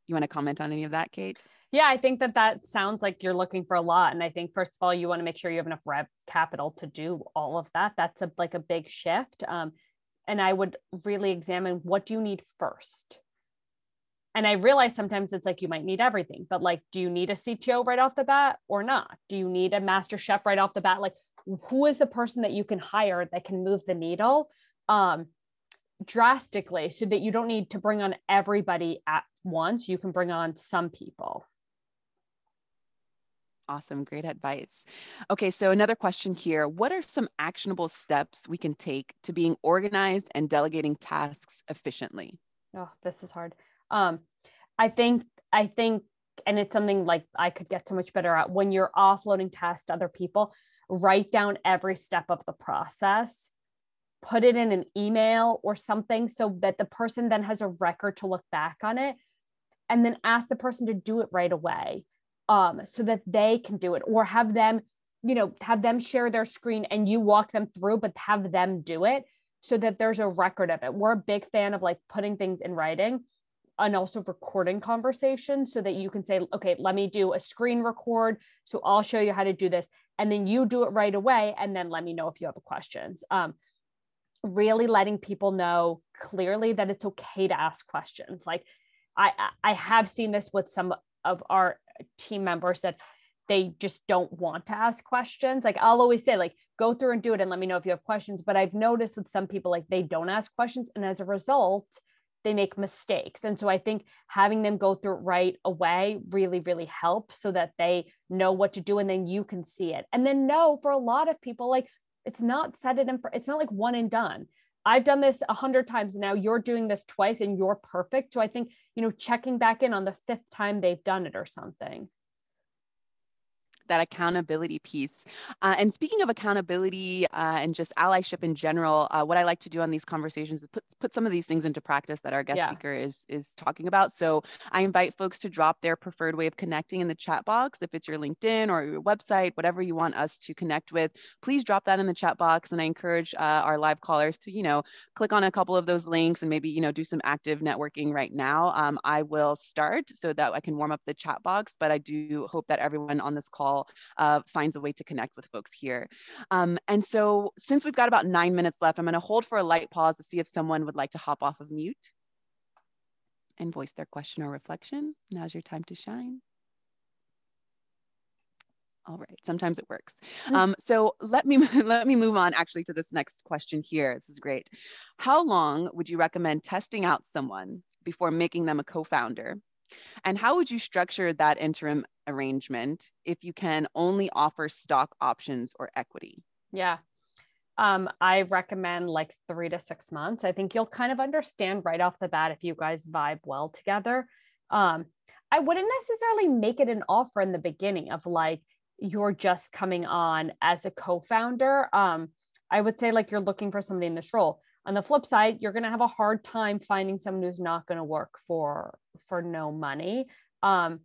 You want to comment on any of that, Kate? Yeah, I think that that sounds like you're looking for a lot. And I think, first of all, you want to make sure you have enough rev capital to do all of that. That's a, like a big shift. Um, and I would really examine what do you need first? And I realize sometimes it's like you might need everything, but like, do you need a CTO right off the bat or not? Do you need a master chef right off the bat? Like, who is the person that you can hire that can move the needle um, drastically so that you don't need to bring on everybody at once? You can bring on some people. Awesome. Great advice. Okay. So, another question here What are some actionable steps we can take to being organized and delegating tasks efficiently? Oh, this is hard um i think i think and it's something like i could get so much better at when you're offloading tasks to other people write down every step of the process put it in an email or something so that the person then has a record to look back on it and then ask the person to do it right away um, so that they can do it or have them you know have them share their screen and you walk them through but have them do it so that there's a record of it. We're a big fan of like putting things in writing and also recording conversations so that you can say, okay, let me do a screen record. So I'll show you how to do this. And then you do it right away. And then let me know if you have questions. Um, really letting people know clearly that it's okay to ask questions. Like I, I have seen this with some of our team members that they just don't want to ask questions. Like I'll always say, like, go through and do it and let me know if you have questions. But I've noticed with some people, like they don't ask questions. And as a result, they make mistakes. And so I think having them go through it right away really, really helps so that they know what to do and then you can see it. And then know for a lot of people, like it's not set it in, it's not like one and done. I've done this a hundred times now. You're doing this twice and you're perfect. So I think, you know, checking back in on the fifth time they've done it or something that accountability piece. Uh, and speaking of accountability uh, and just allyship in general, uh, what I like to do on these conversations is put, put some of these things into practice that our guest yeah. speaker is, is talking about. So I invite folks to drop their preferred way of connecting in the chat box. If it's your LinkedIn or your website, whatever you want us to connect with, please drop that in the chat box. And I encourage uh, our live callers to, you know, click on a couple of those links and maybe, you know, do some active networking right now. Um, I will start so that I can warm up the chat box, but I do hope that everyone on this call uh, finds a way to connect with folks here. Um, and so since we've got about nine minutes left, I'm gonna hold for a light pause to see if someone would like to hop off of mute and voice their question or reflection. Now's your time to shine. All right, sometimes it works. Mm. Um, so let me *laughs* let me move on actually to this next question here. This is great. How long would you recommend testing out someone before making them a co-founder? And how would you structure that interim arrangement if you can only offer stock options or equity? Yeah. Um, I recommend like three to six months. I think you'll kind of understand right off the bat if you guys vibe well together. Um, I wouldn't necessarily make it an offer in the beginning of like you're just coming on as a co-founder. Um, I would say like you're looking for somebody in this role. On the flip side, you're going to have a hard time finding someone who's not going to work for for no money. Um,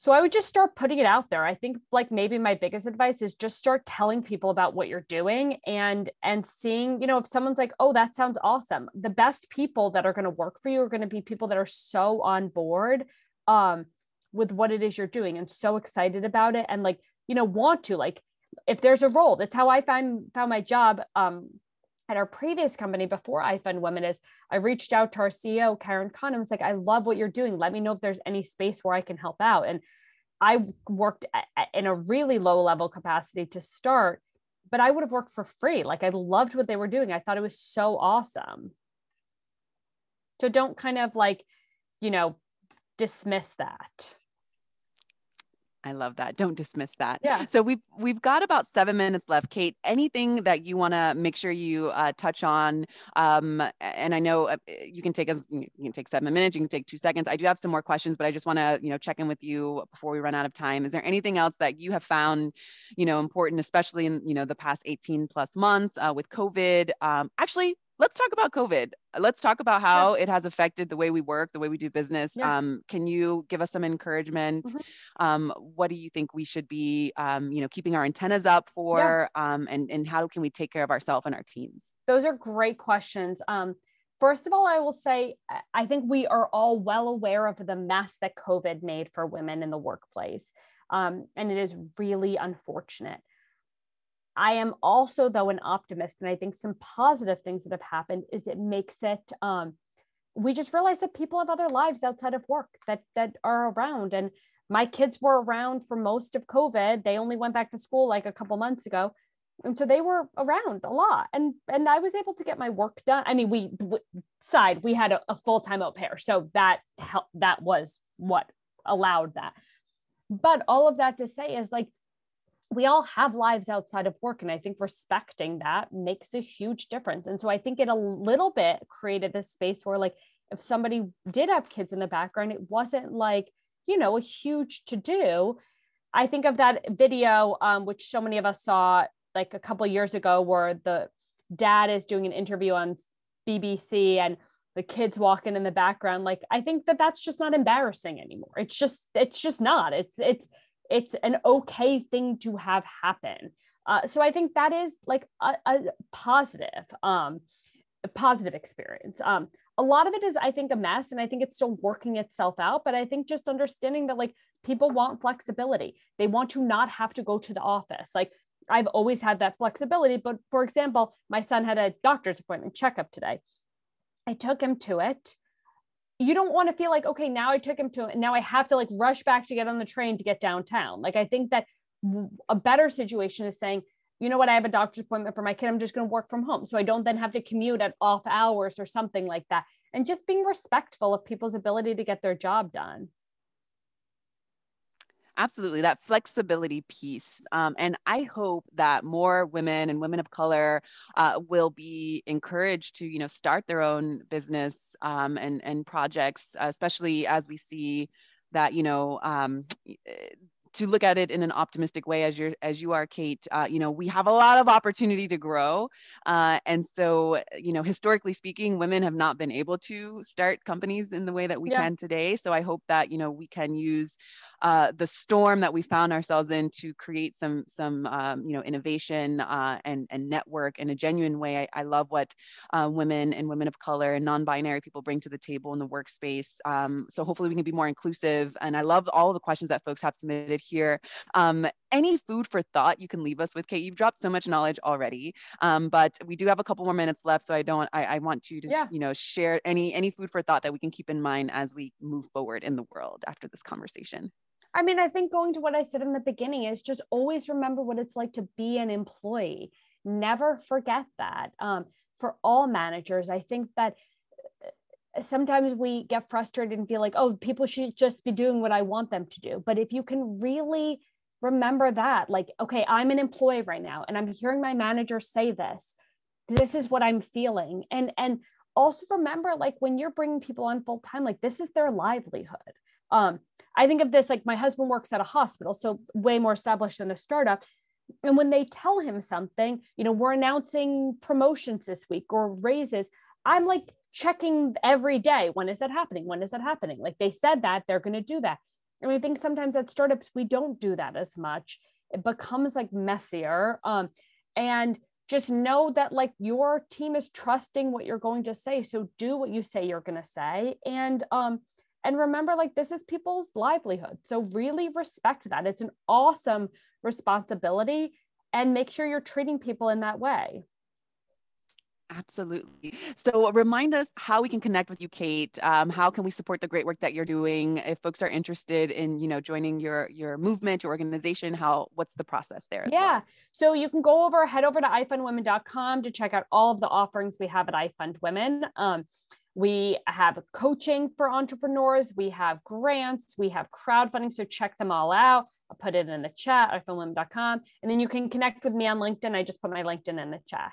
so I would just start putting it out there. I think like maybe my biggest advice is just start telling people about what you're doing and and seeing, you know, if someone's like, "Oh, that sounds awesome." The best people that are going to work for you are going to be people that are so on board um with what it is you're doing and so excited about it and like, you know, want to like if there's a role, that's how I found found my job um at our previous company before iFund Women is I reached out to our CEO, Karen Cahn, was like, I love what you're doing. Let me know if there's any space where I can help out. And I worked at, in a really low level capacity to start, but I would have worked for free. Like I loved what they were doing. I thought it was so awesome. So don't kind of like, you know, dismiss that. I love that. Don't dismiss that. Yeah. So we've we've got about seven minutes left. Kate, anything that you want to make sure you uh, touch on? Um, and I know uh, you can take us. You can take seven minutes. You can take two seconds. I do have some more questions, but I just want to you know check in with you before we run out of time. Is there anything else that you have found you know important, especially in you know the past 18 plus months uh, with COVID? Um, actually, let's talk about COVID. Let's talk about how yeah. it has affected the way we work, the way we do business. Yeah. Um, can you give us some encouragement? Mm-hmm. Um, what do you think we should be, um, you know, keeping our antennas up for, yeah. Um, and and how can we take care of ourselves and our teams? Those are great questions. Um, first of all, I will say I think we are all well aware of the mess that COVID made for women in the workplace, um, and it is really unfortunate. I am also, though, an optimist. And I think some positive things that have happened is it makes it, um, we just realize that people have other lives outside of work that that are around. And my kids were around for most of COVID. They only went back to school like a couple months ago. And so they were around a lot. And and I was able to get my work done. I mean, we side, we had a, a full-time au pair. So that helped that was what allowed that. But all of that to say is like we all have lives outside of work and i think respecting that makes a huge difference. And so i think it a little bit created this space where like if somebody did have kids in the background it wasn't like you know a huge to do. I think of that video um, which so many of us saw like a couple years ago where the dad is doing an interview on bbc and the kids walking in the background. Like i think that that's just not embarrassing anymore. It's just it's just not. It's it's it's an okay thing to have happen. Uh, so i think that is like a, a positive um a positive experience. Um a lot of it is i think a mess and i think it's still working itself out but i think just understanding that like people want flexibility. They want to not have to go to the office. Like i've always had that flexibility but for example my son had a doctor's appointment checkup today. I took him to it you don't want to feel like okay now i took him to and now i have to like rush back to get on the train to get downtown like i think that a better situation is saying you know what, I have a doctor's appointment for my kid. I'm just going to work from home. So I don't then have to commute at off hours or something like that. And just being respectful of people's ability to get their job done. Absolutely, that flexibility piece. Um, and I hope that more women and women of color uh, will be encouraged to, you know, start their own business um, and, and projects, especially as we see that, you know, um, to look at it in an optimistic way as you're as you are kate uh, you know we have a lot of opportunity to grow uh, and so you know historically speaking women have not been able to start companies in the way that we yeah. can today so i hope that you know we can use uh, the storm that we found ourselves in to create some some um, you know innovation uh, and and network in a genuine way. I, I love what uh, women and women of color and non-binary people bring to the table in the workspace. Um, so hopefully we can be more inclusive. And I love all the questions that folks have submitted here. Um, any food for thought you can leave us with, Kate? You've dropped so much knowledge already, um, but we do have a couple more minutes left. So I don't. I, I want you to yeah. you know share any any food for thought that we can keep in mind as we move forward in the world after this conversation. I mean, I think going to what I said in the beginning is just always remember what it's like to be an employee. Never forget that. Um, for all managers, I think that uh, sometimes we get frustrated and feel like, oh, people should just be doing what I want them to do. But if you can really remember that, like, okay, I'm an employee right now and I'm hearing my manager say this, this is what I'm feeling. And, and, also remember like when you're bringing people on full time like this is their livelihood um I think of this like my husband works at a hospital, so way more established than a startup. And when they tell him something, you know, we're announcing promotions this week or raises, I'm like checking every day. When is that happening? When is that happening? Like they said that they're going to do that. And I think sometimes at startups, we don't do that as much. It becomes like messier. Um, and just know that like your team is trusting what you're going to say. So do what you say you're going to say. And um, and remember like this is people's livelihood so really respect that it's an awesome responsibility and make sure you're treating people in that way Absolutely. So remind us how we can connect with you, Kate. Um, how can we support the great work that you're doing? If folks are interested in, you know, joining your your movement, your organization, how what's the process there? yeah. Well? So you can go over, head over to ifundwomen.com to check out all of the offerings we have at iFund Women. Um, we have coaching for entrepreneurs, we have grants, we have crowdfunding. So check them all out. I'll put it in the chat, ifundwomen.com. And then you can connect with me on LinkedIn. I just put my LinkedIn in the chat.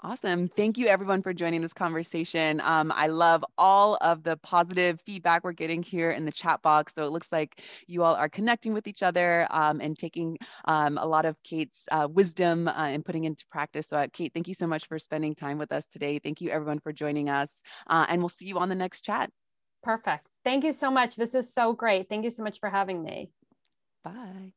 Awesome. Thank you everyone for joining this conversation. Um, I love all of the positive feedback we're getting here in the chat box. So it looks like you all are connecting with each other um, and taking um, a lot of Kate's uh, wisdom uh, and putting into practice. So uh, Kate, thank you so much for spending time with us today. Thank you everyone for joining us uh, and we'll see you on the next chat. Perfect. Thank you so much. This is so great. Thank you so much for having me. Bye.